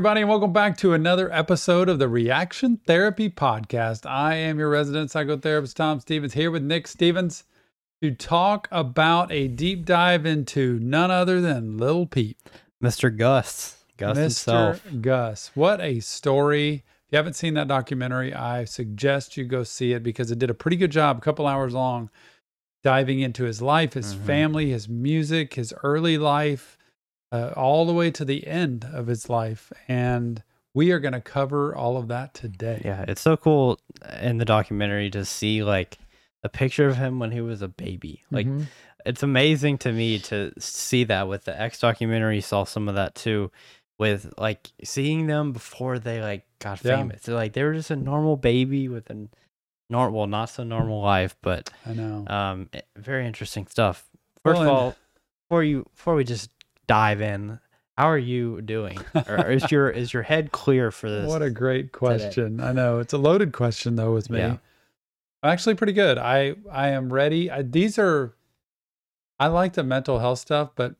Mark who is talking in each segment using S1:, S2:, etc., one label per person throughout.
S1: everybody, and welcome back to another episode of the Reaction Therapy Podcast. I am your resident psychotherapist, Tom Stevens, here with Nick Stevens to talk about a deep dive into none other than Lil Peep.
S2: Mr. Gus. Gus
S1: Mr.
S2: himself.
S1: Gus. What a story. If you haven't seen that documentary, I suggest you go see it because it did a pretty good job, a couple hours long, diving into his life, his
S2: Mhm.
S1: family, his music, his early life, uh, all the way to the end of his life. And we are going to cover all of that today.
S2: Yeah, it's so cool in the documentary to see like a picture of him when he was a baby. Like
S1: Mhm.
S2: it's amazing to me to see that with the X documentary. Saw some of that too, with like seeing them before they like got
S1: Yeah.
S2: famous. They're like they were just a normal baby with a normal, well, not so normal life, but
S1: I know.
S2: um, eh, very interesting stuff.
S1: Well,
S2: First of
S1: and-
S2: all, before you before we just dive in, how are you doing? or is your is your head clear for this?
S1: What a great question. I know. It's a loaded question though with me.
S2: Yeah.
S1: I'm actually pretty good. I I am ready. I, these are I like the mental health stuff, but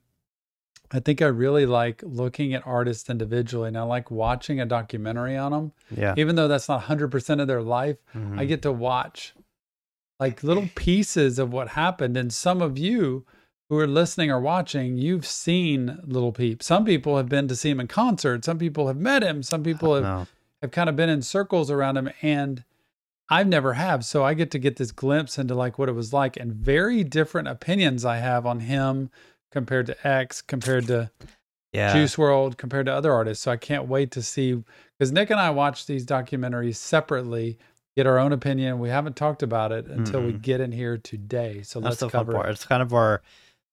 S1: I think I really like looking at artists individually and I like watching a documentary on them.
S2: yeah.
S1: Even though that's not 100% of their life, I
S2: Mhm.
S1: get to watch like little pieces of what happened and some of you who are listening or watching, you've seen Little Peep. Some people have been to see him in concert. Some people have met him. Some people have have kind of been in circles around him and I've never have. So I get to get this glimpse into like what it was like and very different opinions I have on him compared to X, compared to
S2: Yeah.
S1: Juice WRLD, compared to other artists. So I can't wait to see because Nick and I watch these documentaries separately, get our own opinion. We haven't talked about it until we
S2: Mm-mm.
S1: get in here today. So
S2: That's
S1: let's
S2: the fun
S1: cover
S2: part. It's kind of our,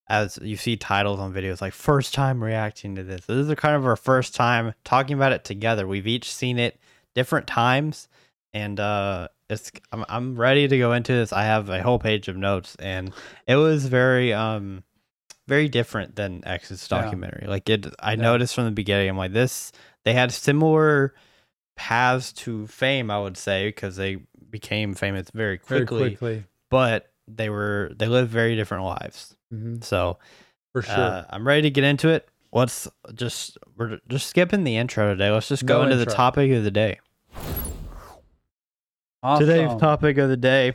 S2: as you see titles on videos, like first time reacting to this. This is kind of our first time talking about it together. We've each seen it different times, and uh, it's I'm I'm ready to go into this. I have a whole page of notes, and it was very um very different than X's
S1: Yeah.
S2: documentary. Like it, I
S1: Yeah.
S2: noticed from the beginning. I'm like this. They had similar paths to fame, I would say, because they became famous very quickly.
S1: Very
S2: quickly. but they were they lived very different lives.
S1: Mhm,
S2: So
S1: For sure.
S2: uh, I'm ready to get into it. Let's just we're just skipping the intro today. Let's just go
S1: No
S2: into the topic of the day.
S1: awesome.
S2: Today's topic of the day,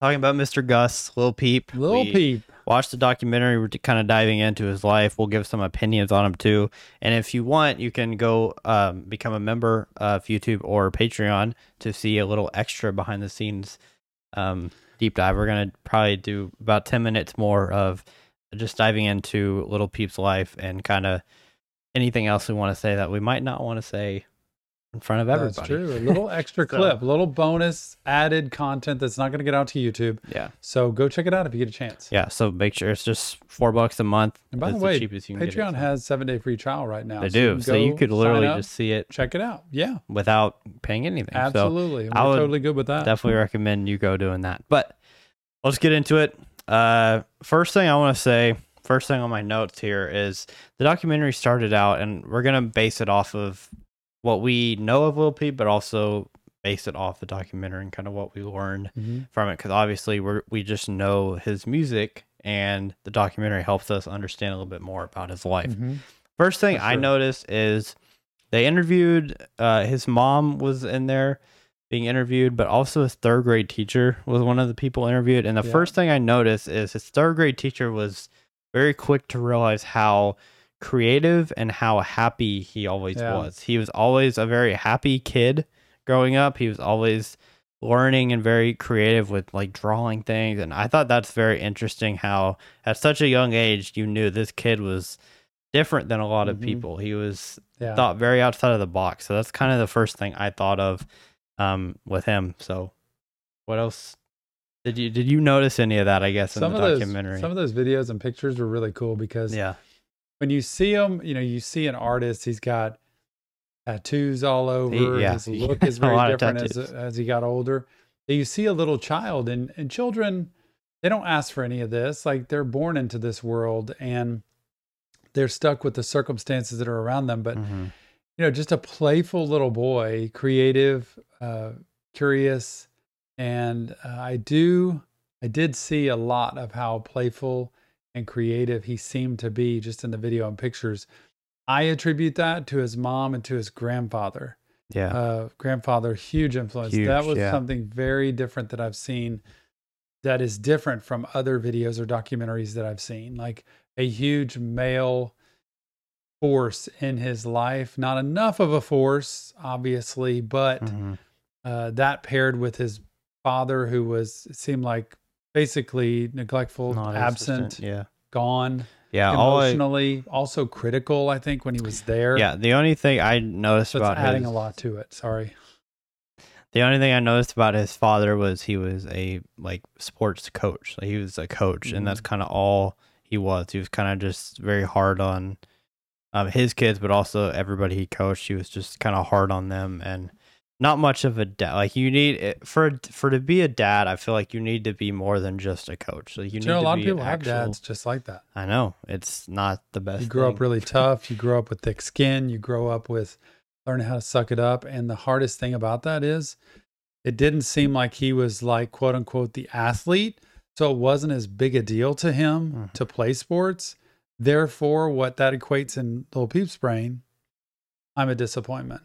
S2: talking about Mr. Gus, Lil Peep.
S1: Lil
S2: We
S1: Peep.
S2: Watch the documentary. We're kind of diving into his life. We'll give some opinions on him too. And if you want, you can go um, become a member of YouTube or Patreon to see a little extra behind the scenes um, deep dive. We're gonna probably do about ten minutes more of just diving into Little Peep's life and kind of anything else we want to say that we might not want to say in front of everybody.
S1: That's true. A little extra
S2: So-
S1: clip, a little bonus added content that's not going to get out to YouTube.
S2: Yeah,
S1: So go check it out if you get a chance.
S2: yeah. So make sure it's just four bucks a month.
S1: And by the way,
S2: can get it,
S1: Patreon
S2: so.
S1: has seven day free trial right now.
S2: They
S1: so you
S2: do. So you could literally
S1: up,
S2: just see it
S1: check it out. Yeah,
S2: without paying anything. So
S1: absolutely.
S2: I
S1: We're
S2: would
S1: totally good with that.
S2: definitely recommend you go doing that. But let's get into it. Uh, first thing I want to say, first thing on my notes here is the documentary started out, and we're gonna base it off of what we know of Lil Peep, but also base it off the documentary and kind of what we learned
S1: Mhm.
S2: from it. Because obviously we're we just know his music, and the documentary helps us understand a little bit more about his life.
S1: Mhm.
S2: First thing
S1: For
S2: I noticed is they interviewed uh, his mom was in there being interviewed, but also his third grade teacher was one of the people interviewed. And the
S1: Yeah.
S2: first thing I noticed is his third grade teacher was very quick to realize how creative and how happy he always
S1: Yeah.
S2: was. He was always a very happy kid growing up. He was always learning and very creative with like drawing things and I thought that's very interesting how at such a young age you knew this kid was different than a lot of
S1: Mhm.
S2: people. He was
S1: Yeah.
S2: thought very outside of the box. So that's kind of the first thing I thought of um with him. So what else did you did you notice any of that I guess in
S1: some
S2: the
S1: of those
S2: documentary?
S1: some of those videos and pictures were really cool because
S2: yeah.
S1: When you see him, you know, you see an artist, he's got tattoos all over.
S2: yeah,
S1: His look is very different as, as he got older. You see a little child, and, and children, they don't ask for any of this. Like they're born into this world and they're stuck with the circumstances that are around them. But,
S2: Mhm.
S1: you know, just a playful little boy, creative, uh, curious. And uh, I do, I did see a lot of how playful and creative he seemed to be just in the video and pictures. I attribute that to his mom and to his grandfather.
S2: Yeah.
S1: Uh, grandfather, huge influence.
S2: Huge,
S1: that was
S2: yeah.
S1: something very different that I've seen that is different from other videos or documentaries that I've seen. Like a huge male force in his life. Not enough of a force, obviously, but
S2: Mhm.
S1: uh, that paired with his father, who was seemed like basically neglectful,
S2: Non-existent,
S1: absent,
S2: Yeah.
S1: gone,
S2: Yeah. All I,
S1: emotionally, also critical. I think when he was there,
S2: yeah. The only thing I noticed
S1: so
S2: about
S1: adding
S2: his,
S1: a lot to it. Sorry.
S2: the only thing I noticed about his father was he was a like sports coach. Like he was a coach, and that's
S1: Mm-hmm.
S2: kind of all he was. He was kind of just very hard on um, his kids, but also everybody he coached. He was just kind of hard on them, and not much of a dad. Like you need it, for for to be a dad. I feel like you need to be more than just a coach. Like you
S1: you know, a
S2: to
S1: lot
S2: be
S1: of people
S2: actual,
S1: have dads just like that.
S2: I know it's not the best.
S1: You grow up really tough. You grow up with thick skin. You grow up with learning how to suck it up. And the hardest thing about that is it didn't seem like he was like, quote unquote, the athlete. So it wasn't as big a deal to him
S2: Mhm.
S1: to play sports. Therefore, what that equates in Little Peep's brain, I'm a disappointment.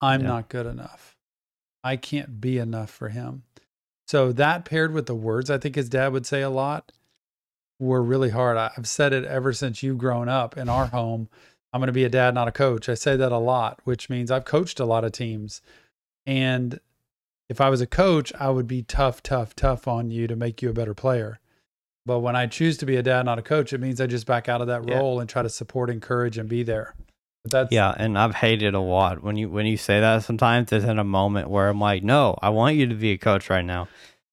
S1: I'm
S2: Yeah.
S1: not good enough. I can't be enough for him. So that paired with the words I think his dad would say a lot were really hard. I- I've said it ever since you've grown up in our home. I'm going to be a dad, not a coach. I say that a lot, which means I've coached a lot of teams. And if I was a coach, I would be tough, tough, tough on you to make you a better player. But when I choose to be a dad, not a coach, it means I just back out of that
S2: Yeah.
S1: role and try to support, encourage, and be there. That's
S2: Yeah, and I've hated a lot when you when you say that. Sometimes it's in a moment where I'm like, no, I want you to be a coach right now,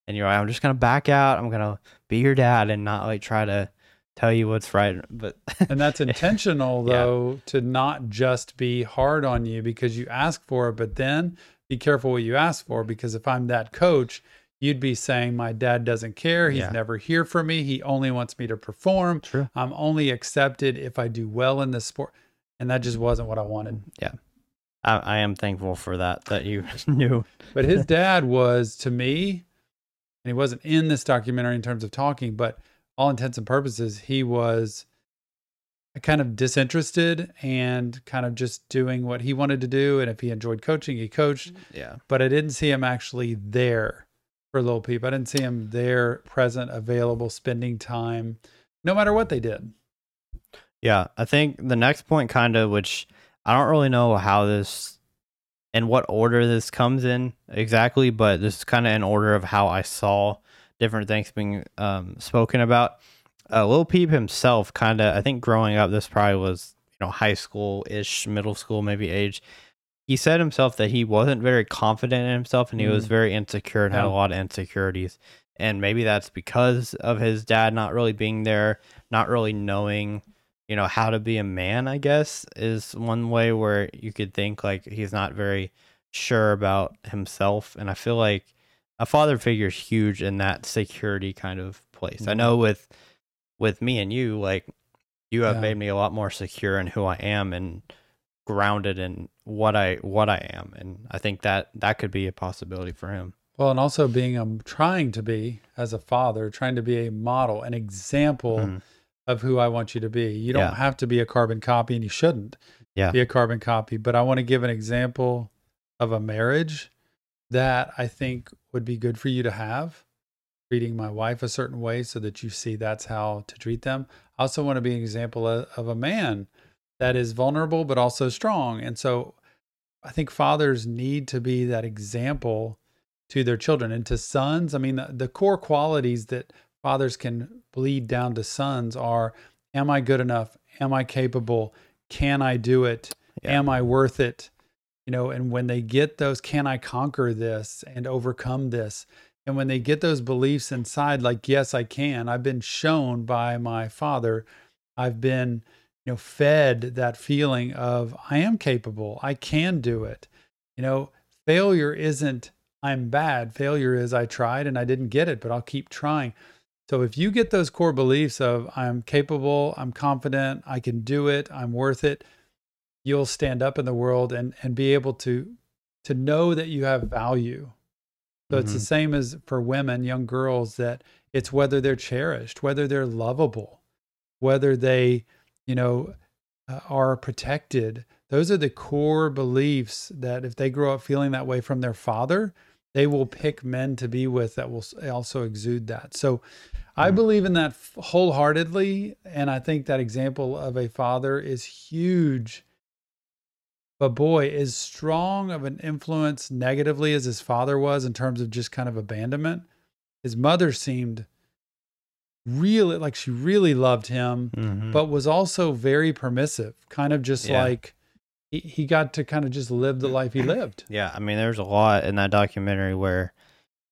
S2: and you're like, I'm just gonna back out. I'm gonna be your dad and not like try to tell you what's right. But
S1: and that's intentional
S2: Yeah.
S1: though to not just be hard on you because you ask for it but then be careful what you ask for because if i'm that coach you'd be saying my dad doesn't care he's
S2: Yeah.
S1: never here for me he only wants me to perform
S2: true.
S1: i'm only accepted if i do well in this sport and that just wasn't what i wanted. Yeah.
S2: I, I am thankful for that that you knew.
S1: but his dad was to me and he wasn't in this documentary in terms of talking but all intents and purposes he was kind of disinterested and kind of just doing what he wanted to do. And if he enjoyed coaching he coached.
S2: Yeah,
S1: but i didn't see him actually there for little peep. I didn't see him there present available spending time no matter what they did
S2: yeah. I think the next point, kind of, which I don't really know how this and what order this comes in exactly, but this is kind of in order of how I saw different things being um, spoken about. Uh, Lil Peep himself, kind of, I think growing up, this probably was, you know, high school ish, middle school maybe age. He said himself that he wasn't very confident in himself and he was
S1: Mm.
S2: very insecure and had a lot of insecurities. And maybe that's because of his dad not really being there, not really knowing, you know, how to be a man, I guess, is one way where you could think like he's not very sure about himself. And I feel like a father figure is huge in that security kind of place. I
S1: Mhm.
S2: know with with me and you, like you have
S1: Yeah.
S2: made me a lot more secure in who I am and grounded in what I what I am. And I think that that could be a possibility for him.
S1: well and also being um trying to be as a father trying to be a model an example
S2: Mhm.
S1: Of who i want you to be you don't
S2: Yeah.
S1: have to be a carbon copy and you shouldn't
S2: Yeah.
S1: be a carbon copy but i want to give an example of a marriage that i think would be good for you to have treating my wife a certain way so that you see that's how to treat them i also want to be an example of, of a man that is vulnerable but also strong and so i think fathers need to be that example to their children and to sons i mean the, the core qualities that fathers can bleed down to sons are am i good enough? Am i capable? Can i do it?
S2: Yeah.
S1: am i worth it? You know and when they get those can i conquer this and overcome this? And when they get those beliefs inside like yes i can. I've been shown by my father. I've been you know fed that feeling of i am capable. I can do it. You know failure isn't i'm bad. Failure is i tried and i didn't get it but i'll keep trying so if you get those core beliefs of i'm capable i'm confident i can do it i'm worth it you'll stand up in the world and and be able to to know that you have value so it's the
S2: Mhm.
S1: same as for women young girls that it's whether they're cherished whether they're lovable whether they you know uh, are protected. Those are the core beliefs that if they grow up feeling that way from their father, they will pick men to be with that will also exude that. So I believe in that wholeheartedly. And I think that example of a father is huge. But boy, as strong of an influence negatively as his father was in terms of just kind of abandonment, his mother seemed really like she really loved him
S2: Mhm.
S1: but was also very permissive, kind of just
S2: Yeah.
S1: like he, he got to kind of just live the life he lived.
S2: Yeah, I mean, there's a lot in that documentary where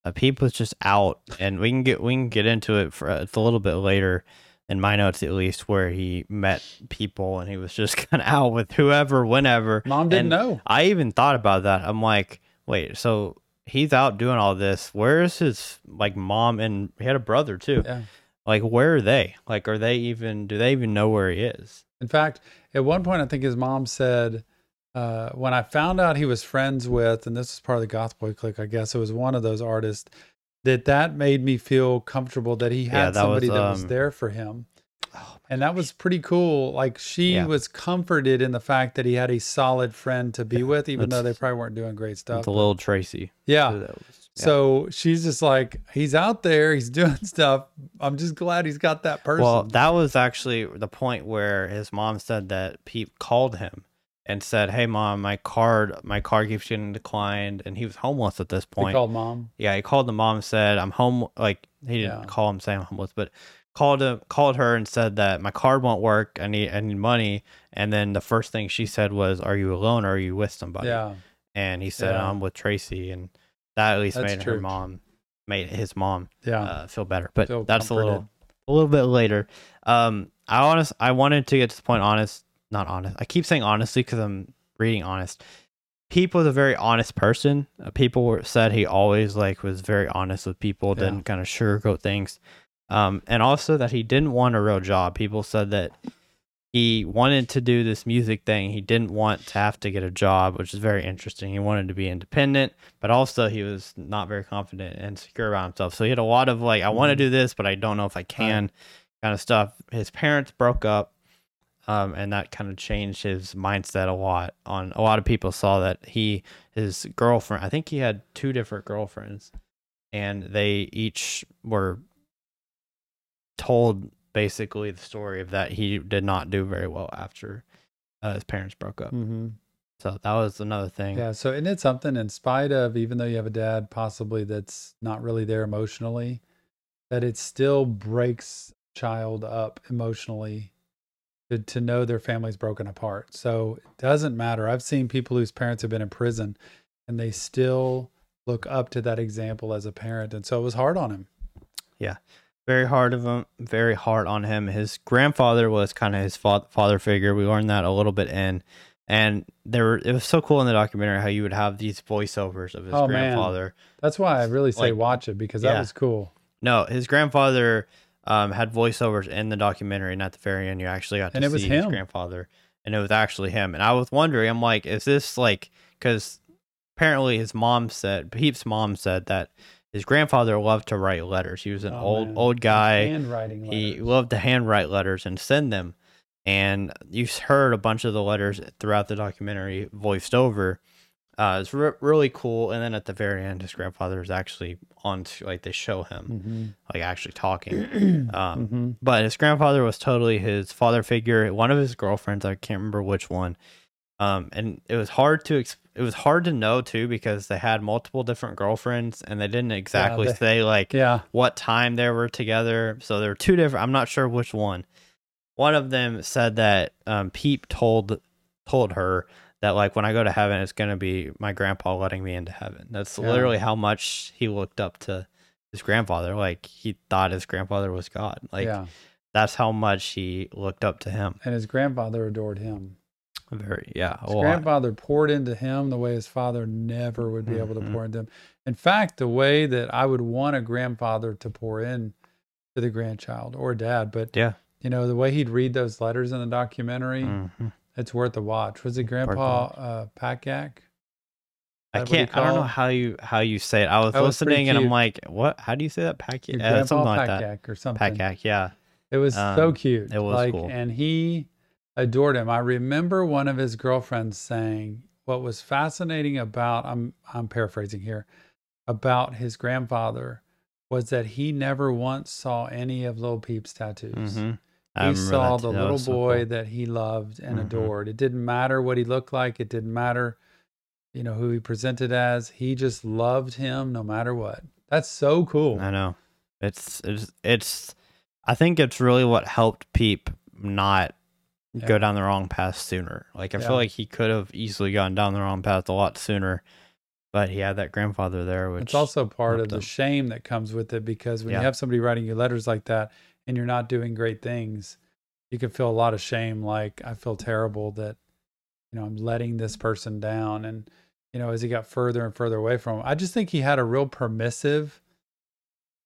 S2: uh, Peep was just out, and we can get we can get into it for it's a little bit later in my notes at least, where he met people and he was just kind of out with whoever, whenever.
S1: Mom didn't
S2: And
S1: know.
S2: I even thought about that. I'm like, wait, so he's out doing all this. Where is his like mom and he had a brother too?
S1: Yeah.
S2: Like, where are they? Like, are they even? Do they even know where he is?
S1: In fact, at one point, I think his mom said, uh, when I found out he was friends with, and this is part of the GothBoiClique, I guess it was one of those artists, that that made me feel comfortable that he
S2: Yeah,
S1: had
S2: that
S1: somebody
S2: was,
S1: that was
S2: um,
S1: there for him. And that was pretty cool. Like she
S2: Yeah.
S1: was comforted in the fact that he had a solid friend to be with, even though they probably weren't doing great stuff.
S2: The little Tracy.
S1: Yeah.
S2: So was- yeah.
S1: So she's just like, he's out there, he's doing stuff. I'm just glad he's got that person.
S2: Well, that was actually the point where his mom said that Peep called him and said, "Hey, mom, my card, my card keeps getting declined," and he was homeless at this point.
S1: he called mom.
S2: yeah, he called the mom, and said, "I'm home." Like he didn't
S1: Yeah.
S2: call him saying I'm homeless, but called him, called her, and said that my card won't work. I need, I need money. And then the first thing she said was, "Are you alone or are you with somebody?"
S1: Yeah.
S2: And he said,
S1: Yeah.
S2: "I'm with Tracy," and that at least
S1: That's
S2: made her mom, made his mom
S1: Yeah.
S2: uh, feel better. But
S1: Feel
S2: that's a little a little bit later. Um, I honest I wanted to get to the point. Honest, not honest. I keep saying honestly because I'm reading honest. Peep was a very honest person. Uh, people said he always like was very honest with people,
S1: Yeah.
S2: didn't kind of sugarcoat things. Um, and also that he didn't want a real job. People said that he wanted to do this music thing. He didn't want to have to get a job, which is very interesting. He wanted to be independent, but also he was not very confident and secure about himself. So he had a lot of like, I want to
S1: Mhm.
S2: do this, but I don't know if I can kind of stuff. His parents broke up. Um, and that kind of changed his mindset a lot. On a lot of people saw that he, his girlfriend, I think he had two different girlfriends, and they each were told basically the story of that he did not do very well after uh, his parents broke up.
S1: Mm-hmm.
S2: So that was another thing.
S1: Yeah. So, isn't it something, in spite of, even though you have a dad possibly that's not really there emotionally, that it still breaks child up emotionally to, to know their family's broken apart. So, it doesn't matter. I've seen people whose parents have been in prison and they still look up to that example as a parent. And so it was hard on him. Yeah.
S2: Very hard of him. Very hard on him. His grandfather was kind of his fa- father figure. We learned that a little bit in, and there were, it was so cool in the documentary how you would have these voiceovers of his
S1: Oh, man.
S2: grandfather.
S1: That's why I really say
S2: Like,
S1: watch it because that
S2: yeah.
S1: was cool.
S2: No, his grandfather um, had voiceovers in the documentary, and at the very end, you actually got to
S1: And it was
S2: see his grandfather, and it was actually him. And I was wondering, I'm like, is this like because apparently his mom said, Peep's mom said that his grandfather loved to write letters. He was an
S1: Oh,
S2: old
S1: man.
S2: old guy.
S1: Handwriting.
S2: He loved to handwrite letters and send them. And you've heard a bunch of the letters throughout the documentary voiced over. Uh, it's re- really cool. And then at the very end, his grandfather is actually on, t- like they show him
S1: Mhm.
S2: like actually talking. Um,
S1: Mhm.
S2: but his grandfather was totally his father figure. One of his girlfriends, I can't remember which one. Um, and it was hard to ex- it was hard to know too because they had multiple different girlfriends and they didn't exactly
S1: they-
S2: say like
S1: Yeah.
S2: what time they were together. So there were two different. I'm not sure which one. One of them said that um, Peep told told her that like when I go to heaven, it's gonna be my grandpa letting me into heaven. That's
S1: Yeah.
S2: literally how much he looked up to his grandfather. Like he thought his grandfather was God. Like
S1: yeah.
S2: that's how much he looked up to him.
S1: And his grandfather adored him.
S2: Very yeah.
S1: His
S2: lot.
S1: grandfather poured into him the way his father never would be able to
S2: Mhm.
S1: pour into him. In fact, the way that I would want a grandfather to pour in to the grandchild or dad, but
S2: Yeah.
S1: you know, the way he'd read those letters in the documentary,
S2: Mhm.
S1: It's worth a watch. Was it Grandpa uh, Pakyak?
S2: I
S1: that what he
S2: can't. I don't know how you how you say it. I was
S1: was
S2: listening and I'm like, what? How do you say that? Pack
S1: Grandpa
S2: something like that.
S1: Or something.
S2: Pakak. Yeah.
S1: It was so
S2: Um,
S1: cute.
S2: it was
S1: like,
S2: cool.
S1: And he adored him. I remember one of his girlfriends saying what was fascinating about I'm I'm paraphrasing here about his grandfather was that he never once saw any of Lil Peep's tattoos.
S2: Mhm.
S1: He saw the. Little boy
S2: cool.
S1: that he loved and
S2: Mhm.
S1: adored. It didn't matter what he looked like. It didn't matter, you know, who he presented as. He just loved him no matter what. That's so cool.
S2: I know. It's it's it's. I think it's really what helped Peep not
S1: Yeah.
S2: go down the wrong path sooner. Like I
S1: Yeah.
S2: feel like he could have easily gone down the wrong path a lot sooner, but he had that grandfather there, which
S1: It's also part of the shame that comes with it because when
S2: Yeah.
S1: you have somebody writing you letters like that and you're not doing great things, you can feel a lot of shame. Like I feel terrible that, you know, I'm letting this person down. And, you know, as he got further and further away from him, I just think he had a real permissive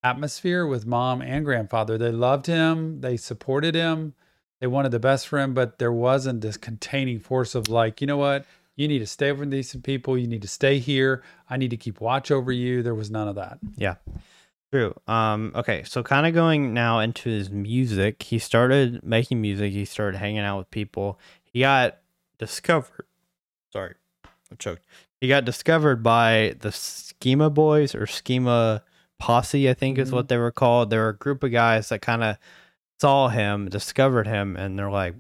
S1: atmosphere with mom and grandfather. They loved him, they supported him, they wanted the best for him, but there wasn't this containing force of like, you know what? You need to stay with these people. You need to stay here. I need to keep watch over you. There was none of that.
S2: True. Um. Okay. So kind of going now into his music. He started making music. He started hanging out with people. He got discovered. Sorry, I choked. He got discovered by the Schema Boys or Schema Posse, I think is
S1: Mhm.
S2: what they were called. They were a group of guys that kind of saw him, discovered him, and they're like,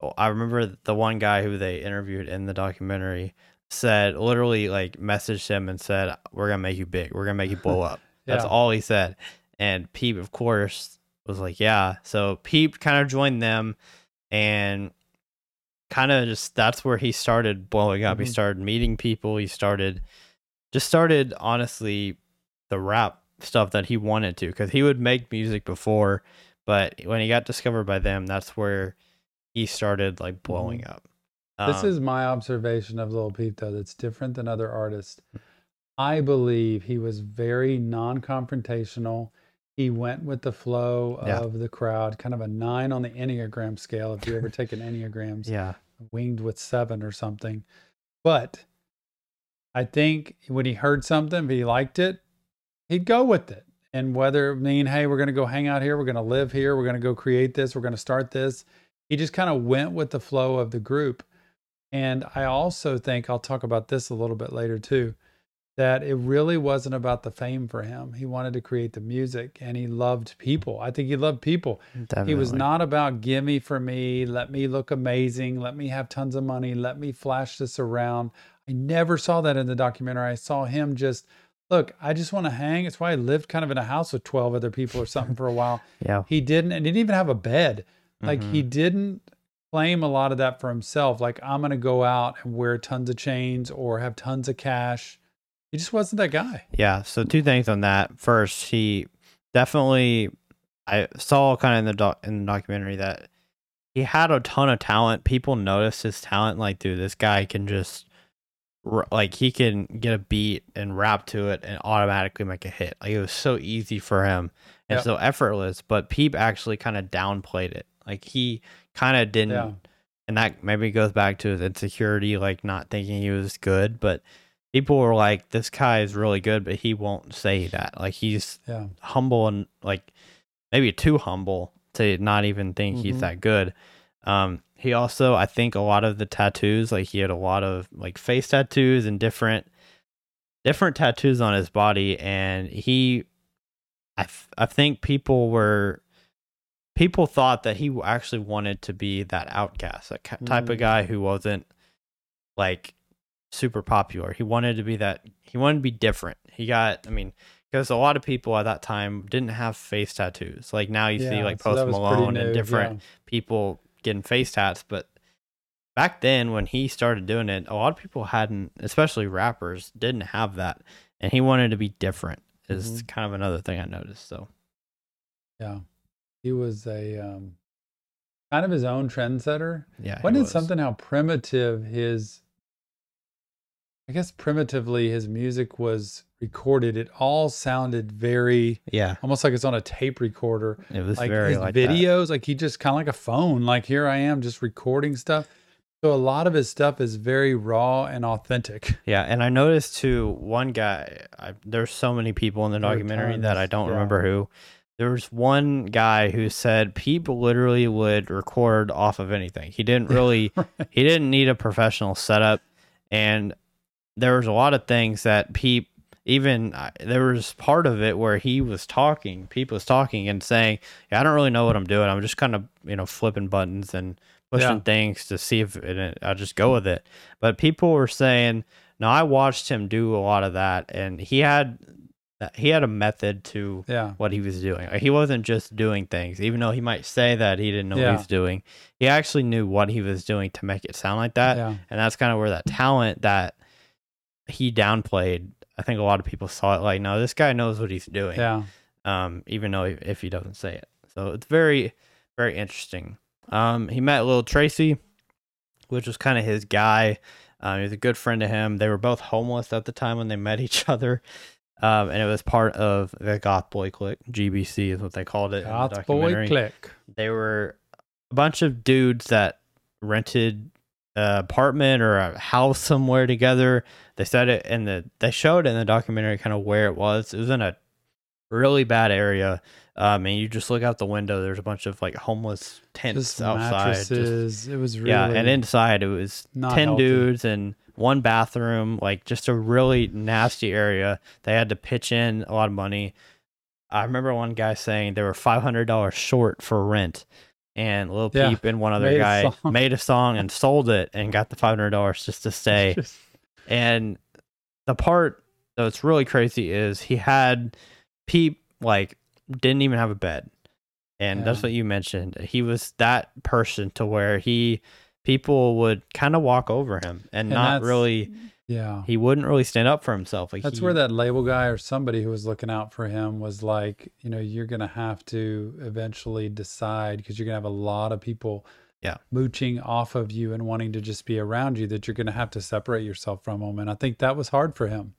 S2: oh, I remember the one guy who they interviewed in the documentary said, literally, like, messaged him and said, "We're gonna make you big. We're gonna make you blow up." That's
S1: Yeah.
S2: all he said. And Peep, of course, was like, yeah. So Peep kind of joined them and kind of just that's where he started blowing up. He
S1: Mhm.
S2: started meeting people. He started, just started, honestly, the rap stuff that he wanted to because he would make music before. But when he got discovered by them, that's where he started like blowing up.
S1: Mm-hmm. This
S2: Um,
S1: is my observation of Lil Peep, though, that's different than other artists. I believe he was very non confrontational. He went with the flow
S2: Yeah.
S1: of the crowd, kind of a nine on the Enneagram scale. If you ever take an Enneagrams,
S2: yeah.
S1: winged with seven or something. But I think when he heard something, if he liked it, he'd go with it. And whether it mean, hey, we're going to go hang out here, we're going to live here, we're going to go create this, we're going to start this, he just kind of went with the flow of the group. And I also think I'll talk about this a little bit later too, that it really wasn't about the fame for him. He wanted to create the music and he loved people. I think he loved people.
S2: Definitely.
S1: He was not about give me for me, let me look amazing, let me have tons of money, let me flash this around. I never saw that in the documentary. I saw him just look, I just want to hang. It's why I lived kind of in a house with 12 other people or something for a while.
S2: Yeah.
S1: He didn't and he didn't even have a bed. Like he
S2: Mhm.
S1: didn't claim a lot of that for himself. Like I'm gonna go out and wear tons of chains or have tons of cash. He just wasn't that guy.
S2: Yeah. So two things on that. First, he definitely I saw kind of in the doc, in the documentary that he had a ton of talent. People noticed his talent. Like, dude, this guy can just like he can get a beat and rap to it and automatically make a hit. Like it was so easy for him and
S1: Yep.
S2: so effortless. But Peep actually kind of downplayed it. Like he kind of didn't.
S1: Yeah.
S2: And that maybe goes back to his insecurity, like not thinking he was good. But people were like, "This guy is really good," but he won't say that. Like he's
S1: Yeah.
S2: humble and like maybe too humble to not even think he's
S1: Mhm.
S2: that good. Um, he also, I think, a lot of the tattoos, like he had a lot of like face tattoos and different different tattoos on his body, and he, I, th- I think people were. People thought that he actually wanted to be that outcast, that type of
S1: Mm.
S2: guy who wasn't like super popular. He wanted to be that. He wanted to be different. He got. I mean, because a lot of people at that time didn't have face tattoos. Like now you see like Post
S1: pretty
S2: Malone and
S1: new,
S2: different
S1: yeah.
S2: people getting face tats, but back then when he started doing it, a lot of people hadn't, especially rappers, didn't have that, and he wanted to be different. Is
S1: Mm-hmm.
S2: kind of another thing I noticed. So
S1: Yeah. He was a um, kind of his own trendsetter.
S2: yeah,
S1: Wasn't it something how primitive his, I guess primitively his music was recorded? It all sounded very,
S2: Yeah,
S1: almost like it's on a tape recorder.
S2: it was
S1: like
S2: very
S1: his
S2: like that.
S1: videos, like he just kind of like a phone. Like here I am just recording stuff. So a lot of his stuff is very raw and authentic.
S2: Yeah, and I noticed too one guy. I, there's so many people in the
S1: There
S2: documentary that I don't
S1: yeah.
S2: remember who. there was one guy who said people literally would record off of anything. He didn't really he didn't need a professional setup and there was a lot of things that Peep even uh, there was part of it where he was talking, Peep was talking and saying, yeah, "I don't really know what I'm doing. I'm just kind of you know flipping buttons and pushing
S1: Yeah.
S2: things to see if it, I'll just go with it." But people were saying, "No, I watched him do a lot of that, and he had he had a method to
S1: Yeah.
S2: what he was doing. He wasn't just doing things, even though he might say that he didn't know what
S1: Yeah.
S2: he was doing. He actually knew what he was doing to make it sound like that,
S1: yeah.
S2: and that's kind of where that talent that he downplayed. I think a lot of people saw it like, no, this guy knows what he's doing.
S1: Yeah.
S2: Um, even though if he doesn't say it, so it's very, very interesting. Um, he met Little Tracy, which was kind of his guy. Um, he was a good friend to him. They were both homeless at the time when they met each other. Um, and it was part of the GothBoiClique. GBC is what they called it. in the
S1: GothBoiClique.
S2: they were a bunch of dudes that rented apartment or a house somewhere together. They said it in the they showed in the documentary kind of where it was. It was in a really bad area. Um, and you just look out the window. There's a bunch of like homeless tents
S1: Just
S2: outside. Just-
S1: it was really
S2: yeah, and inside it was ten
S1: healthy.
S2: dudes and one bathroom, like just a really nasty area. They had to pitch in a lot of money. I remember one guy saying they were five hundred dollars short for rent, and Lil
S1: Yeah,
S2: Peep and one other
S1: made
S2: guy
S1: song.
S2: made a song and sold it and got the five hundred dollars just to stay.
S1: Just-
S2: And the part that's really crazy is he had Peep like didn't even have a bed. And that's what you mentioned. He was that person to where he people would kind of walk over him and,
S1: And
S2: not really
S1: yeah.
S2: he wouldn't really stand up for himself. Like
S1: That's
S2: he-
S1: where that label guy or somebody who was looking out for him was like, you know, you're going to have to eventually decide because you're going to have a lot of people
S2: Yeah.
S1: mooching off of you and wanting to just be around you that you're going to have to separate yourself from them. And I think that was hard for him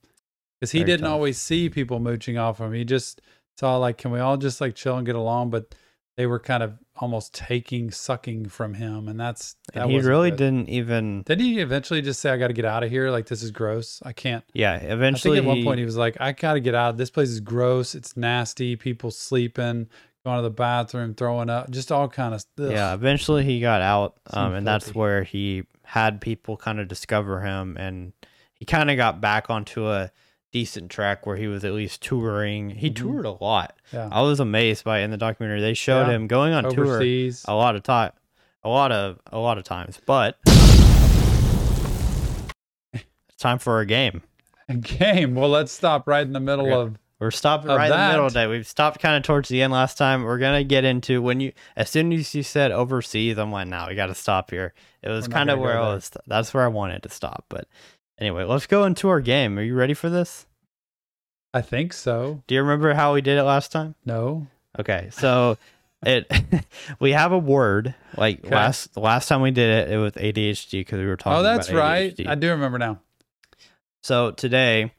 S1: because he
S2: Very
S1: didn't
S2: tough.
S1: always see people mooching off him. He just saw like, can we all just like chill and get along? But they were kind of almost taking, sucking from him. And that's, that
S2: and he really
S1: good.
S2: didn't even
S1: Did he eventually just say, I got to get out of here? Like, this is gross. I can't.
S2: yeah, eventually I
S1: think at one point he was like, I got to get out. This place is gross. It's nasty. People sleeping, going to the bathroom, throwing up, just all kind of ugh.
S2: Yeah, eventually he got out, um, and that's where he had people kind of discover him, and he kind of got back onto a decent track where he was at least touring. He
S1: Mhm.
S2: toured a lot.
S1: Yeah.
S2: I was amazed by it in the documentary. They showed
S1: Yeah.
S2: him going on tour
S1: Overseas.
S2: a lot of time, a lot of a lot of times. But it's time for a game.
S1: A game. Well, let's stop right in the middle
S2: Yeah.
S1: of.
S2: We're stopping right in the middle of
S1: that-
S2: today. We've stopped kind of towards the end last time. We're gonna get into when you as soon as you said overseas, I'm like, now we got to stop here. It was kind of where I was. That's where I wanted to stop. But anyway, let's go into our game. Are you ready for this?
S1: I think so.
S2: Do you remember how we did it last time?
S1: No.
S2: Okay, so it we have a word like
S1: Okay.
S2: last the last time we did it, it was ADHD because we were talking.
S1: Oh, that's right. I do remember now.
S2: So today,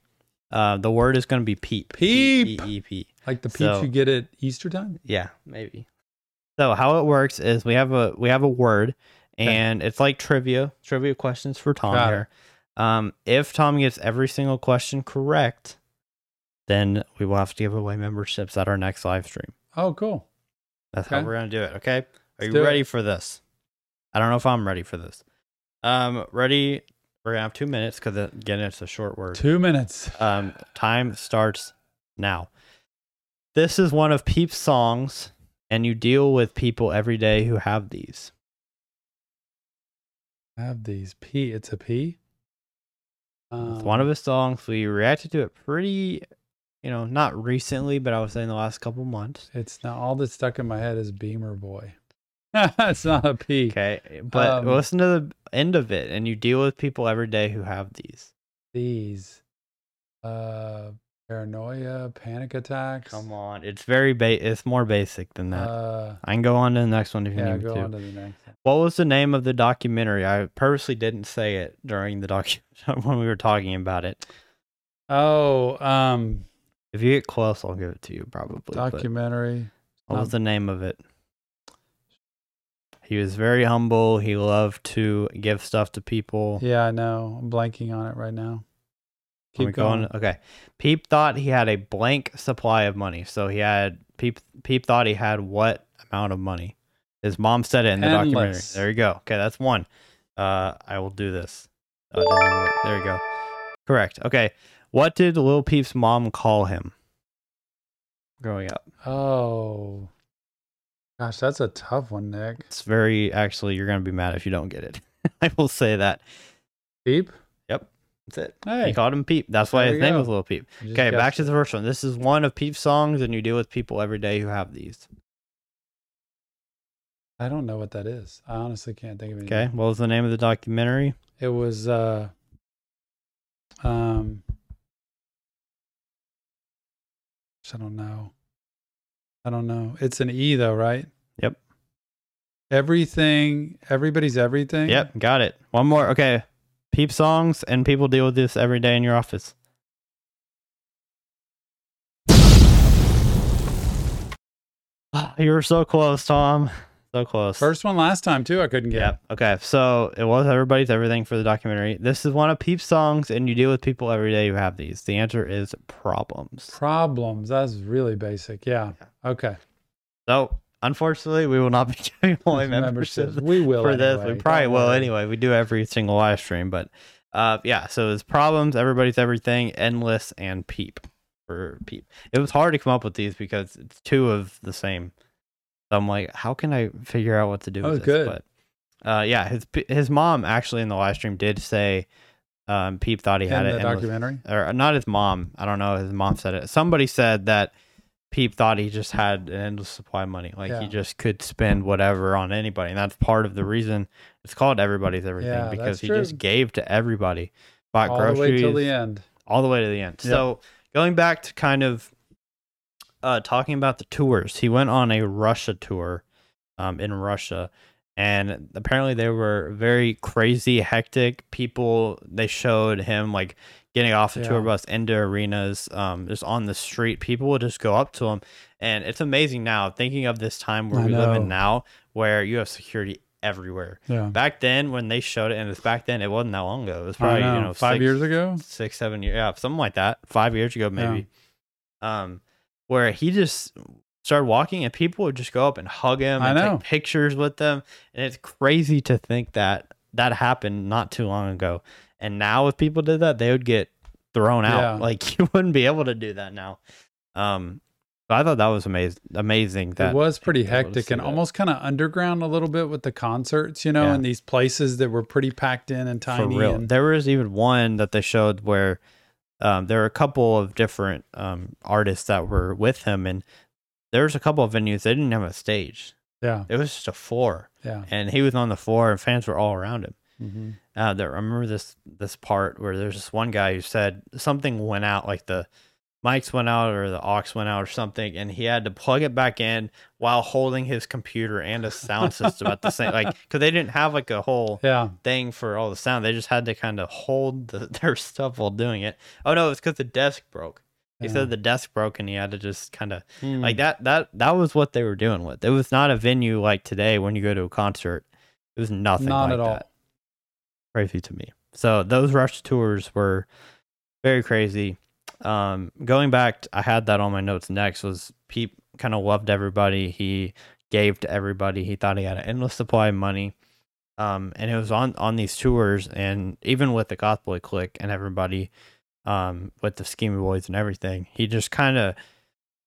S2: uh, the word is going to be peep.
S1: Peep.
S2: P-E-E-P.
S1: Like the peeps
S2: So-
S1: you get at Easter time.
S2: Yeah, maybe. So how it works is we have a we have a word, and it's like trivia trivia questions for Tom
S1: Got it.
S2: Um, if Tom gets every single question correct, then we will have to give away memberships at our next live stream.
S1: Oh, cool.
S2: That's how we're gonna do it. Okay, are
S1: Let's
S2: you
S1: do it.
S2: ready for this? I don't know if I'm ready for this. Um, ready? We're gonna have two minutes because again, it's a short word.
S1: Two minutes.
S2: Um, time starts now. This is one of Peep's songs, and you deal with people every day who have these.
S1: Have these P. It's a P. Um,
S2: It's one of his songs. We reacted to it pretty, you know, not recently, but I would say in the last couple months.
S1: It's not all that's stuck in my head is Beamer Boy. it's not a P.
S2: Okay, but
S1: Um,
S2: listen to the end of it, and you deal with people every day who have these.
S1: These. Uh, paranoia, panic attacks.
S2: Come on, it's very ba- It's more basic than that.
S1: Uh,
S2: I can go on to the next one if you
S1: yeah,
S2: need me
S1: go
S2: to.
S1: on to the next.
S2: What was the name of the documentary? I purposely didn't say it during the doc when we were talking about it.
S1: Oh, um,
S2: If you get close, I'll give it to you probably.
S1: documentary.
S2: what was
S1: um,
S2: the name of it? He was very humble. He loved to give stuff to people.
S1: Yeah, I know. I'm blanking on it right now.
S2: Are we
S1: Keep going.
S2: Okay. Peep thought he had a blank supply of money. So he had Peep Peep thought he had what amount of money? His mom said it in the documentary. There you go. Okay, that's one. Uh, I will do this. Oh, it didn't even work. There you go. Correct. Okay. What did Lil Peep's mom call him growing up?
S1: Oh, gosh, that's a tough one, Nick.
S2: It's very actually. You're gonna be mad if you don't get it. I will say that.
S1: Peep.
S2: That's it.
S1: Hey,
S2: He called him Peep. That's why
S1: There
S2: his name
S1: go.
S2: was Little Peep. Okay, back to the first one. This is one of Peep's songs, and you deal with people every day who have these.
S1: I don't know what that is. I honestly can't think of anything.
S2: Okay, what was the name of the documentary?
S1: It was uh um I don't know. I don't know. It's an E though, right?
S2: Yep.
S1: Everything everybody's everything.
S2: Yep, got it. One more. Okay, Peep songs, and people deal with this every day in your office. You were so close, Tom. So close.
S1: First one last time too, I couldn't get.
S2: Yeah. Okay. So it was everybody's everything for the documentary. This is one of Peep's songs, and you deal with people every day who have these. The answer is problems.
S1: Problems. That's really basic. Yeah. Okay.
S2: So unfortunately, we will not be giving away memberships
S1: We will
S2: for this. We probably will anyway. We do every single live stream, but uh, yeah. So it's problems. Everybody's everything. Endless and Peep for Peep. It was hard to come up with these because it's two of the same. So I'm like, how can I figure out what to do
S1: Oh,
S2: with this?
S1: good.
S2: But uh, yeah, his his mom actually in the live stream did say um, Peep thought he
S1: In
S2: had it. endless-
S1: documentary.
S2: or not his mom. I don't know. His mom said it. Somebody said that Peep thought he just had an endless supply of money. Like
S1: Yeah.
S2: he just could spend whatever on anybody. And that's part of the reason it's called everybody's everything
S1: Yeah,
S2: because he
S1: true.
S2: just gave to everybody. Bought
S1: All the
S2: groceries
S1: way till the end.
S2: all the way to the end.
S1: Yep.
S2: So going back to kind of uh, talking about the tours, he went on a Russia tour um, in Russia, and apparently they were very crazy, hectic people. They showed him like getting off the tour bus into arenas, um, just on the street. People would just go up to him, and it's amazing now thinking of this time where
S1: I
S2: we live
S1: know.
S2: in now, where you have security everywhere.
S1: Yeah.
S2: Back then, when they showed it, and it's back then, it wasn't that long ago. It was probably
S1: know.
S2: you know
S1: five
S2: six-
S1: years ago.
S2: six, seven years, yeah, something like that. Five years ago, maybe. Um, where he just started walking, and people would just go up and hug him
S1: I
S2: and
S1: know.
S2: take pictures with them, and it's crazy to think that that happened not too long ago. And now, if people did that, they would get thrown out.
S1: Yeah.
S2: Like you wouldn't be able to do that now. Um, so I thought that was amazing. Amazing that
S1: it was pretty
S2: they were able to
S1: hectic and
S2: that.
S1: almost kind of underground a little bit with the concerts, you know,
S2: Yeah.
S1: in these places that were pretty packed in and tiny.
S2: for real.
S1: And,
S2: There was even one that they showed where um, there were a couple of different um, artists that were with him, and there was a couple of venues they didn't have a stage.
S1: yeah,
S2: It was just a floor,
S1: yeah.
S2: and he was on the floor, and fans were all around him.
S1: Hmm
S2: Uh, there, I remember this this part where there's this one guy who said something went out, like the mics went out or the aux went out or something, and he had to plug it back in while holding his computer and a sound system at the same, like because they didn't have like a whole
S1: Yeah.
S2: thing for all the sound. They just had to kind of hold the, their stuff while doing it. Oh no, it's because the desk broke. He
S1: yeah.
S2: said the desk broke and he had to just kind of
S1: Hmm.
S2: like that. That that was what they were doing with. It was not a venue like today when you go to a concert. It was nothing
S1: Not
S2: like
S1: at all.
S2: that. Crazy to me. So those rush tours were very crazy. Um, going back, I had that on my notes. Next was Peep kind of loved everybody. He gave to everybody. He thought he had an endless supply of money. Um, and it was on on these tours, and even with the GothBoiClique and everybody, um, with the Scheming Boys and everything, he just kind of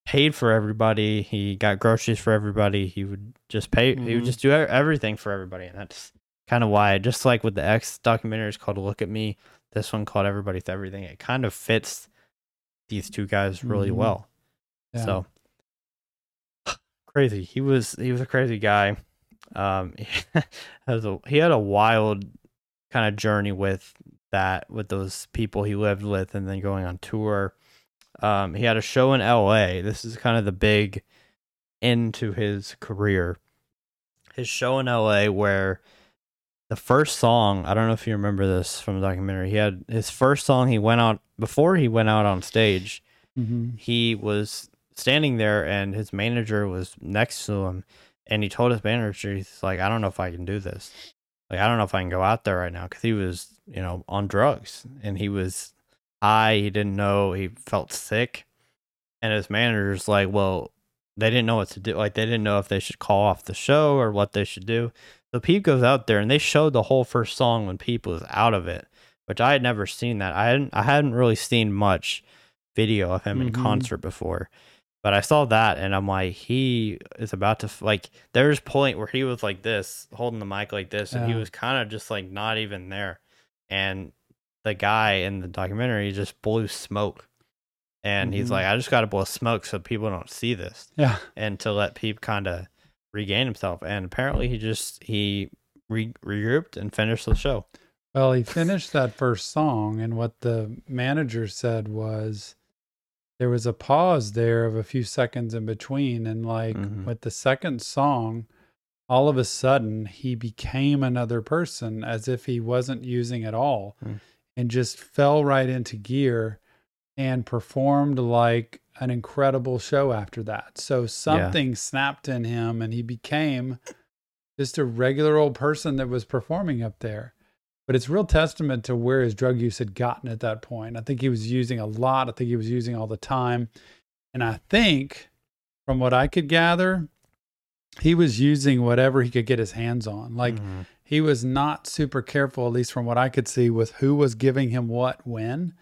S2: paid for everybody. He got groceries for everybody. He would just pay. He would
S1: Mhm.
S2: just do everything for everybody, and that's kind of why. Just like with the X documentary is called "Look at Me," this one called "Everybody's Everything." It kind of fits these two guys really
S1: Mhm.
S2: well.
S1: Yeah.
S2: So crazy. He was he was a crazy guy. Um, he has a he had a wild kind of journey with that with those people he lived with, and then going on tour. Um, he had a show in L.A. This is kind of the big end to his career. His show in L.A. where the first song I don't know if you remember this from the documentary. He had his first song. He went out before he went out on stage
S1: Mhm.
S2: he was standing there and his manager was next to him and he told his manager he's like i don't know if i can do this like i don't know if i can go out there right now because he was you know on drugs and he was high he didn't know he felt sick and his manager's like well they didn't know what to do. Like they didn't know if they should call off the show or what they should do. So Peep goes out there and they showed the whole first song when Peep was out of it, which I had never seen that. I hadn't I hadn't really seen much video of him in
S1: Mhm.
S2: concert before. But I saw that and I'm like, he is about to f- like. There's point where he was like this, holding the mic like this, and he was kind of just like not even there. And the guy in the documentary just blew smoke, and he's
S1: Mhm.
S2: like, I just got to blow smoke so people don't see this,
S1: Yeah.
S2: and to let Peep kind of regain himself. And apparently, he just he re- regrouped and finished the show.
S1: Well, he finished that first song, and what the manager said was there was a pause there of a few seconds in between. And like
S2: Mhm.
S1: with the second song, all of a sudden he became another person as if he wasn't using it all
S2: Mm.
S1: and just fell right into gear and performed like an incredible show after that. So something snapped in him and he became just a regular old person that was performing up there. But it's real testament to where his drug use had gotten at that point. I think he was using a lot. I think he was using all the time. And I think from what I could gather, he was using whatever he could get his hands on. Like
S2: Mhm.
S1: he was not super careful, at least from what I could see, with who was giving him what when.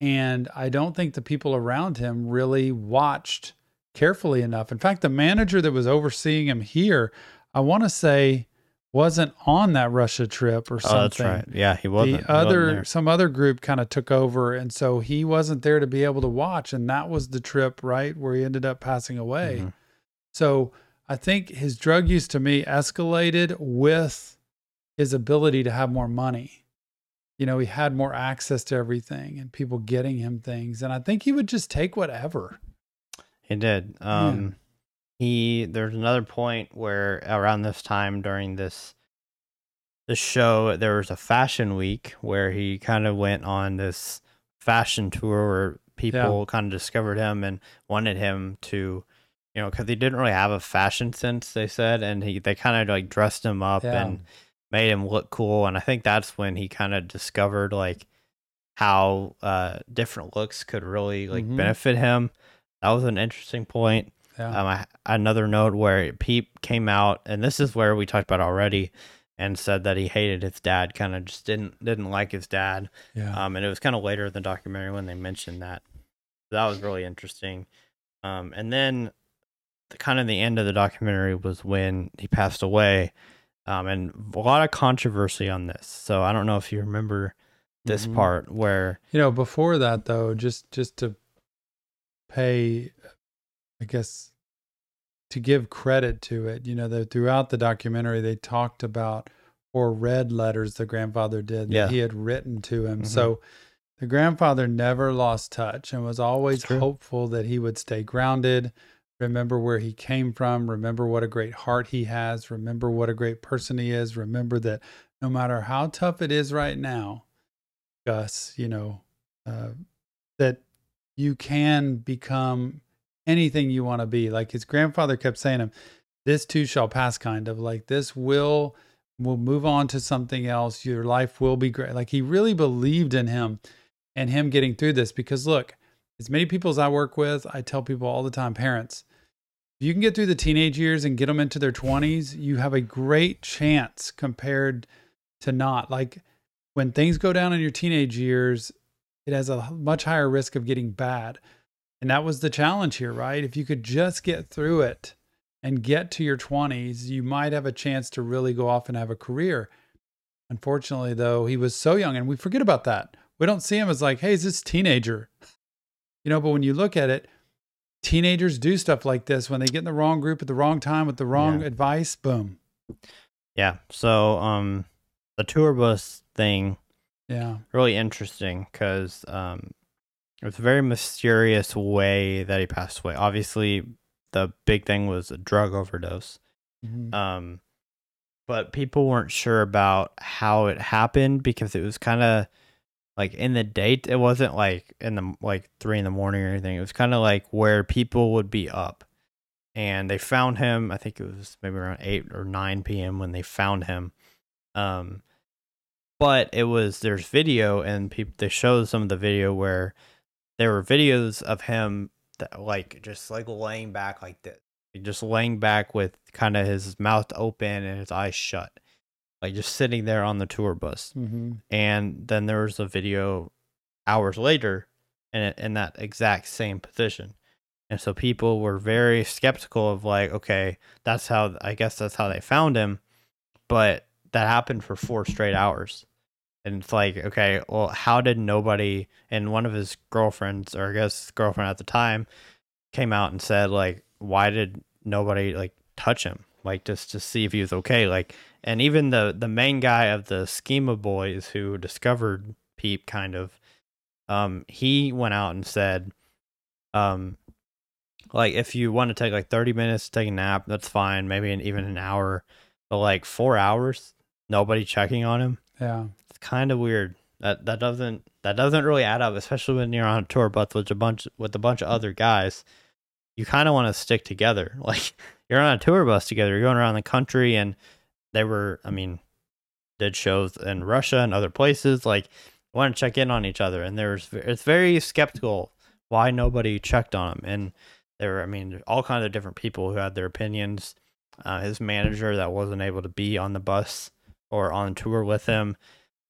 S1: And I don't think the people around him really watched carefully enough. In fact, the manager that was overseeing him here, I want to say, wasn't on that Russia trip or something
S2: oh, that's right. Yeah, he wasn't. he
S1: the
S2: wasn't
S1: other
S2: there.
S1: some other group kind of took over and so he wasn't there to be able to watch and that was the trip right where he ended up passing away
S2: Mhm.
S1: so i think his drug use to me escalated with his ability to have more money you know he had more access to everything and people getting him things and i think he would just take whatever
S2: He did. Um, he there's another point where around this time during this the show there was a fashion week where he kind of went on this fashion tour where people kind of discovered him and wanted him to you know because he didn't really have a fashion sense they said and he they kind of like dressed him up
S1: Yeah.
S2: and made him look cool and i think that's when he kind of discovered like how uh different looks could really like
S1: Mhm.
S2: benefit him that was an interesting point
S1: yeah
S2: um, I, another note where Peep came out, and this is where we talked about already, and said that he hated his dad. Kind of just didn't didn't like his dad.
S1: yeah
S2: Um, and it was kind of later in the documentary when they mentioned that. That was really interesting. Um, and then the kind of the end of the documentary was when he passed away. Um, and a lot of controversy on this. So I don't know if you remember this
S1: Mhm.
S2: part where
S1: You know, before that though, just just to pay I guess to give credit to it, you know, that throughout the documentary they talked about or read letters the grandfather did that
S2: Yeah.
S1: he had written to him.
S2: Mhm.
S1: So the grandfather never lost touch and was always hopeful that he would stay grounded, remember where he came from, remember what a great heart he has, remember what a great person he is, remember that no matter how tough it is right now, Gus, you know, uh, that you can become anything you want to be. Like his grandfather kept saying him, this too shall pass, kind of like this will will move on to something else. Your life will be great. Like he really believed in him and him getting through this because look, as many people as I work with, I tell people all the time, parents, if you can get through the teenage years and get them into their 20s, you have a great chance compared to not. Like when things go down in your teenage years, it has a much higher risk of getting bad. And that was the challenge here, right? If you could just get through it and get to your 20s, you might have a chance to really go off and have a career. Unfortunately, though, he was so young and we forget about that. We don't see him as like, hey, is this teenager? You know, but when you look at it, teenagers do stuff like this when they get in the wrong group at the wrong time with the wrong
S2: Yeah.
S1: advice, boom.
S2: yeah. So um, the tour bus thing
S1: Yeah.
S2: really interesting because um, it was a very mysterious way that he passed away. Obviously, the big thing was a drug overdose.
S1: Mhm.
S2: Um, but people weren't sure about how it happened because it was kind of like in the date. It wasn't like in the like three in the morning or anything. It was kind of like where people would be up, and they found him. I think it was maybe around eight or nine p.m. when they found him. Um, but it was there's video and people they showed some of the video where there were videos of him th- like just like laying back like this, just laying back with kind of his mouth open and his eyes shut, like just sitting there on the tour bus.
S1: Mm-hmm.
S2: And then there was a video hours later, in in that exact same position. And so people were very skeptical of like, okay, that's how I guess that's how they found him, but that happened for four straight hours. And it's like, okay, well, how did nobody and one of his girlfriends, or I guess girlfriend at the time, came out and said, like, why did nobody like touch him? Like just to see if he was okay. Like and even the the main guy of the schema boys who discovered Peep kind of um he went out and said um like if you want to take like 30 minutes to take a nap that's fine maybe an, even an hour. But like four hours nobody checking on him?
S1: Yeah.
S2: it's kind of weird. That that doesn't that doesn't really add up especially when you're on a tour bus with a bunch with a bunch of other guys. You kind of want to stick together. Like you're on a tour bus together you're going around the country and they were i mean did shows in russia and other places like want to check in on each other and there's it's very skeptical why nobody checked on him and there were i mean all kinds of different people who had their opinions uh, his manager that wasn't able to be on the bus or on tour with him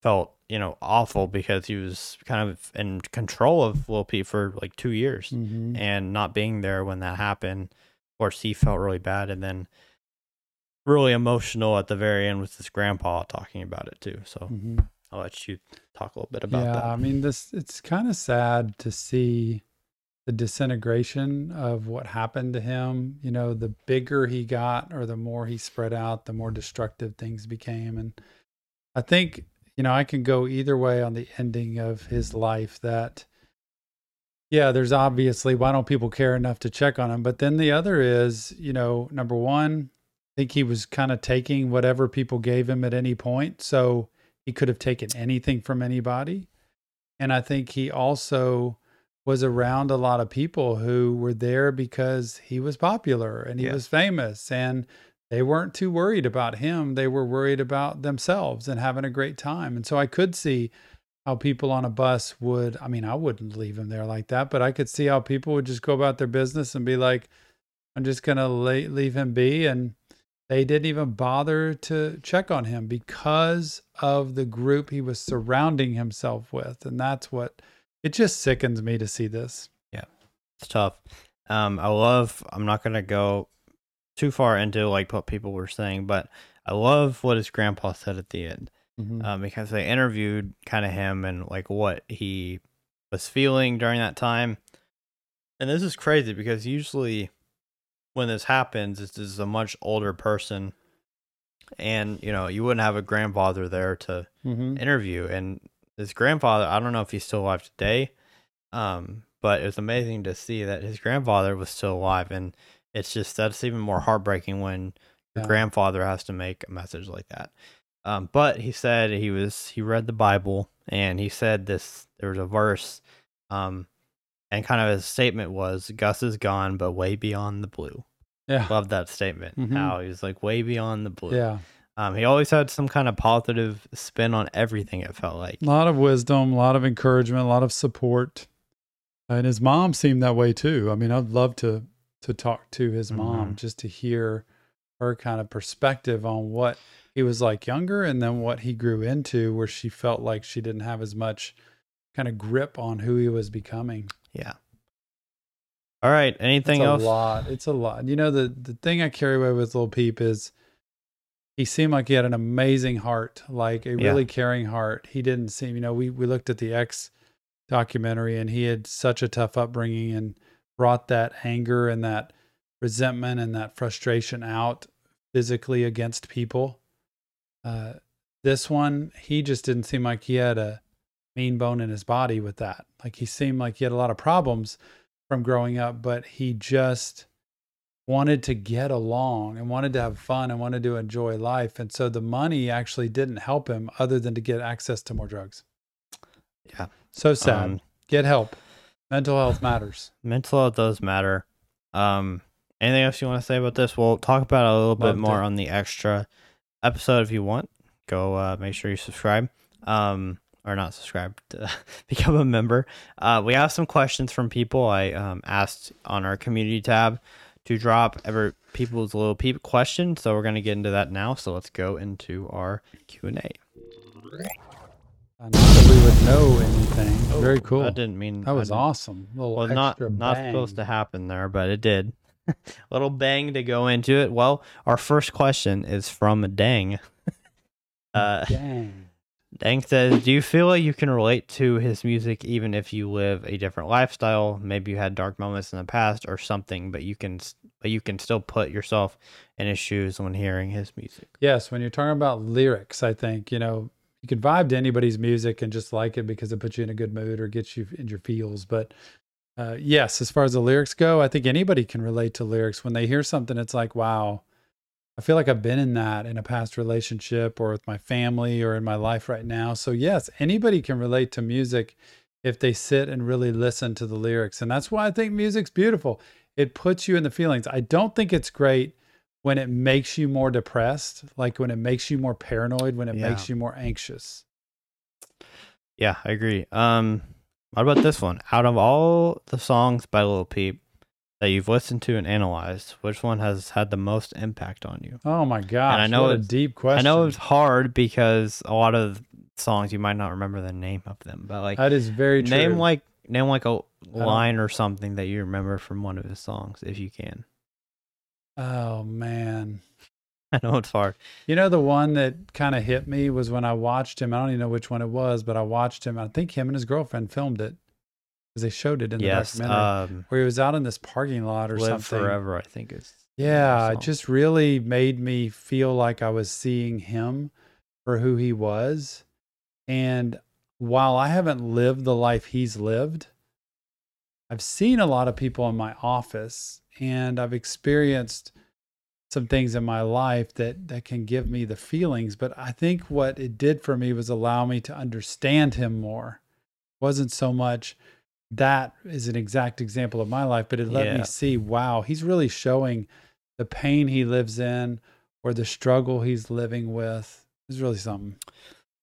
S2: felt you know awful because he was kind of in control of Lil Peep for like two years
S1: Mm-hmm.
S2: and not being there when that happened. Of course, he felt really bad and then really emotional at the very end with his grandpa talking about it too. So
S1: Mm-hmm.
S2: I'll let you talk a little bit about
S1: yeah,
S2: that.
S1: I mean, this it's kind of sad to see the disintegration of what happened to him. You know, the bigger he got or the more he spread out, the more destructive things became. And I think, you know, I can go either way on the ending of his life that, yeah, there's obviously why don't people care enough to check on him? But then the other is, you know, number one, think he was kind of taking whatever people gave him at any point. So he could have taken anything from anybody. And I think he also was around a lot of people who were there because he was popular and he
S2: Yeah.
S1: was famous and they weren't too worried about him. They were worried about themselves and having a great time. And so I could see how people on a bus would, I mean, I wouldn't leave him there like that, but I could see how people would just go about their business and be like, I'm just going to leave him be. And they didn't even bother to check on him because of the group he was surrounding himself with. And that's what it just sickens me to see this. Yeah.
S2: It's tough. Um, I love. I'm not gonna go too far into like what people were saying, but I love what his grandpa said at the end.
S1: Mhm.
S2: um, because they interviewed kind of him and like what he was feeling during that time. And this is crazy because usually when this happens, this is a much older person, and you know you wouldn't have a grandfather there to
S1: Mhm.
S2: interview. And his grandfather, I don't know if he's still alive today, um, but it was amazing to see that his grandfather was still alive, and it's just that's even more heartbreaking when your grandfather has to make a message like that. Um, but he said he was he read the Bible and he said this there was a verse, um, and kind of his statement was Gus is gone, but way beyond the blue.
S1: Yeah.
S2: Love that statement.
S1: Mhm.
S2: How he was like way beyond the blue.
S1: Yeah.
S2: Um, he always had some kind of positive spin on everything. It felt like.
S1: A lot of wisdom, a lot of encouragement, a lot of support. And his mom seemed that way too. I mean, I'd love to to talk to his mom
S2: Mhm.
S1: just to hear her kind of perspective on what he was like younger and then what he grew into where she felt like she didn't have as much kind of grip on who he was becoming.
S2: Yeah. All right. Anything else?
S1: a lot. It's a lot. You know, the the thing I carry away with Little Peep is he seemed like he had an amazing heart, like a
S2: Yeah.
S1: really caring heart. He didn't seem, you know, we we looked at the X documentary and he had such a tough upbringing and brought that anger and that resentment and that frustration out physically against people. Uh, this one, he just didn't seem like he had a mean bone in his body with that. Like he seemed like he had a lot of problems from growing up, but he just wanted to get along and wanted to have fun and wanted to enjoy life. And so the money actually didn't help him other than to get access to more drugs.
S2: Yeah.
S1: So sad.
S2: Um,
S1: get help. Mental health matters.
S2: mental health does matter. Um, anything else you want to say about this? We'll talk about it a little bit more
S1: it.
S2: on the extra episode if you want. Go uh, make sure you subscribe. Um, or not subscribe to become a member. Uh, we have some questions from people. I um, asked on our community tab to drop ever people's little peep question, so we're gonna get into that now. So let's go into our Q and A.
S1: not that we would know anything. Very cool.
S2: I didn't mean
S1: That was awesome. Little
S2: Well, not
S1: extra
S2: not supposed to happen there, but it did. little bang to go into it. Well, our first question is from Dang. uh,
S1: Dang.
S2: Dang says, "Do you feel like you can relate to his music even if you live a different lifestyle? Maybe you had dark moments in the past or something, but you can but you can still put yourself in his shoes when hearing his music."
S1: Yes, when you're talking about lyrics, I think, you know, you can vibe to anybody's music and just like it because it puts you in a good mood or gets you in your feels. But uh, yes, as far as the lyrics go, I think anybody can relate to lyrics. When they hear something, it's like, wow, I feel like I've been in that in a past relationship or with my family or in my life right now. So, yes, anybody can relate to music if they sit and really listen to the lyrics. And that's why I think music's beautiful. It puts you in the feelings. I don't think it's great when it makes you more depressed, like when it makes you more paranoid, when it
S2: Yeah.
S1: makes you more anxious.
S2: Yeah, I agree. Um, what about this one? Out of all the songs by Lil Peep that you've listened to and analyzed, which one has had the most impact on you?
S1: Oh my gosh.
S2: I know
S1: what a deep question.
S2: I know it's hard because a lot of songs you might not remember the name of them, but like
S1: that is very true.
S2: name like name like a line or something that you remember from one of his songs if you can.
S1: oh man.
S2: I know it's hard.
S1: You know, the one that kind of hit me was when I watched him. I don't even know which one it was, but I watched him. I think him and his girlfriend filmed it because they showed it in the
S2: yes,
S1: documentary
S2: um,
S1: where he was out in this parking lot or
S2: live
S1: something.
S2: forever. I think is
S1: Yeah, it just really made me feel like I was seeing him for who he was. And while I haven't lived the life he's lived, I've seen a lot of people in my office and I've experienced some things in my life that that can give me the feelings, but I think what it did for me was allow me to understand him more. It wasn't so much that is an exact example of my life, but it let
S2: Yeah.
S1: me see, wow, he's really showing the pain he lives in or the struggle he's living with. It's really something.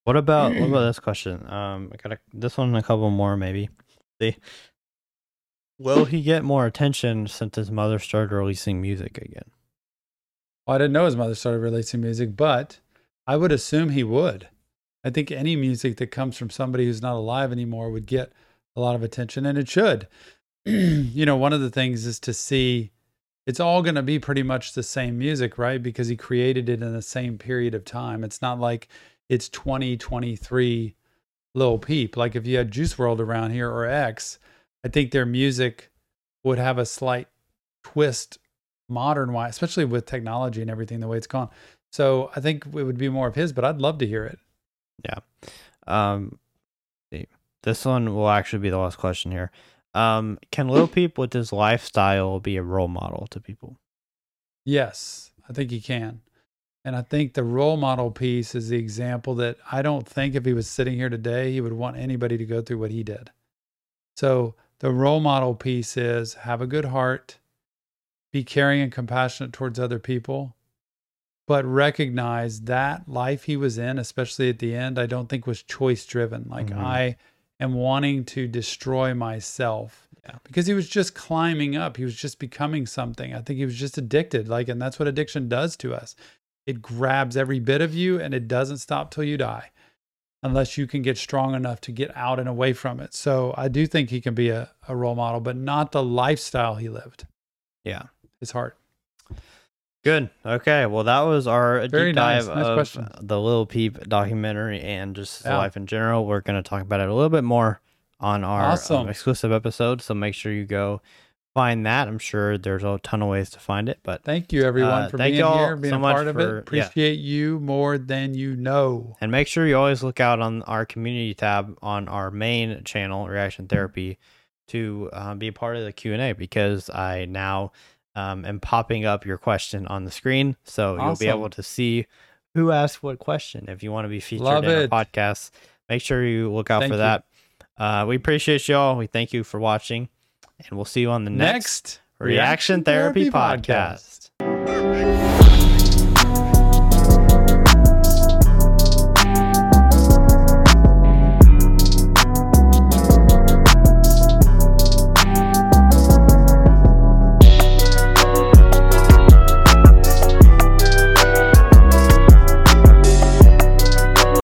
S2: What about what about this question? Um, I got a, this one and a couple more maybe. See, will he get more attention since his mother started releasing music again?
S1: Well, I didn't know his mother started releasing music, but I would assume he would. I think any music that comes from somebody who's not alive anymore would get a lot of attention, and it should. you know, one of the things is to see it's all going to be pretty much the same music, right? Because he created it in the same period of time. It's not like it's 2023 Lil Peep. Like if you had Juice WRLD around here or X, I think their music would have a slight twist modern wise, especially with technology and everything the way it's gone. So I think it would be more of his, but I'd love to hear it.
S2: Yeah. Um. This one will actually be the last question here. Um, can Lil Peep with his lifestyle be a role model to people?
S1: Yes, I think he can. And I think the role model piece is the example that I don't think if he was sitting here today, he would want anybody to go through what he did. So the role model piece is have a good heart, be caring and compassionate towards other people, but recognize that life he was in, especially at the end, I don't think was choice driven. Like
S2: Mhm.
S1: I am wanting to destroy myself
S2: Yeah.
S1: because he was just climbing up. He was just becoming something. I think he was just addicted. Like, and that's what addiction does to us. It grabs every bit of you and it doesn't stop till you die unless you can get strong enough to get out and away from it. So I do think he can be a, a role model, but not the lifestyle he lived.
S2: Yeah.
S1: His heart.
S2: Good. Okay. Well, that was our
S1: Very
S2: deep
S1: nice.
S2: dive
S1: Nice
S2: of
S1: question.
S2: the Little Peep documentary and just
S1: Yeah.
S2: life in general. We're going to talk about it a little bit more on our um, exclusive episode. So make sure you go find that. I'm sure there's a ton of ways to find it, but
S1: Thank you, everyone,
S2: Uh,
S1: for being here, being
S2: so
S1: a
S2: much
S1: part of
S2: for-
S1: it.
S2: yeah.
S1: Appreciate you more than you know.
S2: and make sure you always look out on our community tab on our main channel, Reaction Therapy, to uh, be a part of the Q and A because I now um, am popping up your question on the screen, so you'll be able to see who asked what question. If you want to be featured
S1: Love
S2: in
S1: it.
S2: our podcast, make sure you look out
S1: Thank
S2: for
S1: you.
S2: that. Uh, we appreciate y'all. We thank you for watching, and we'll see you on the next,
S1: Next
S2: Reaction Therapy, podcast.
S1: podcast.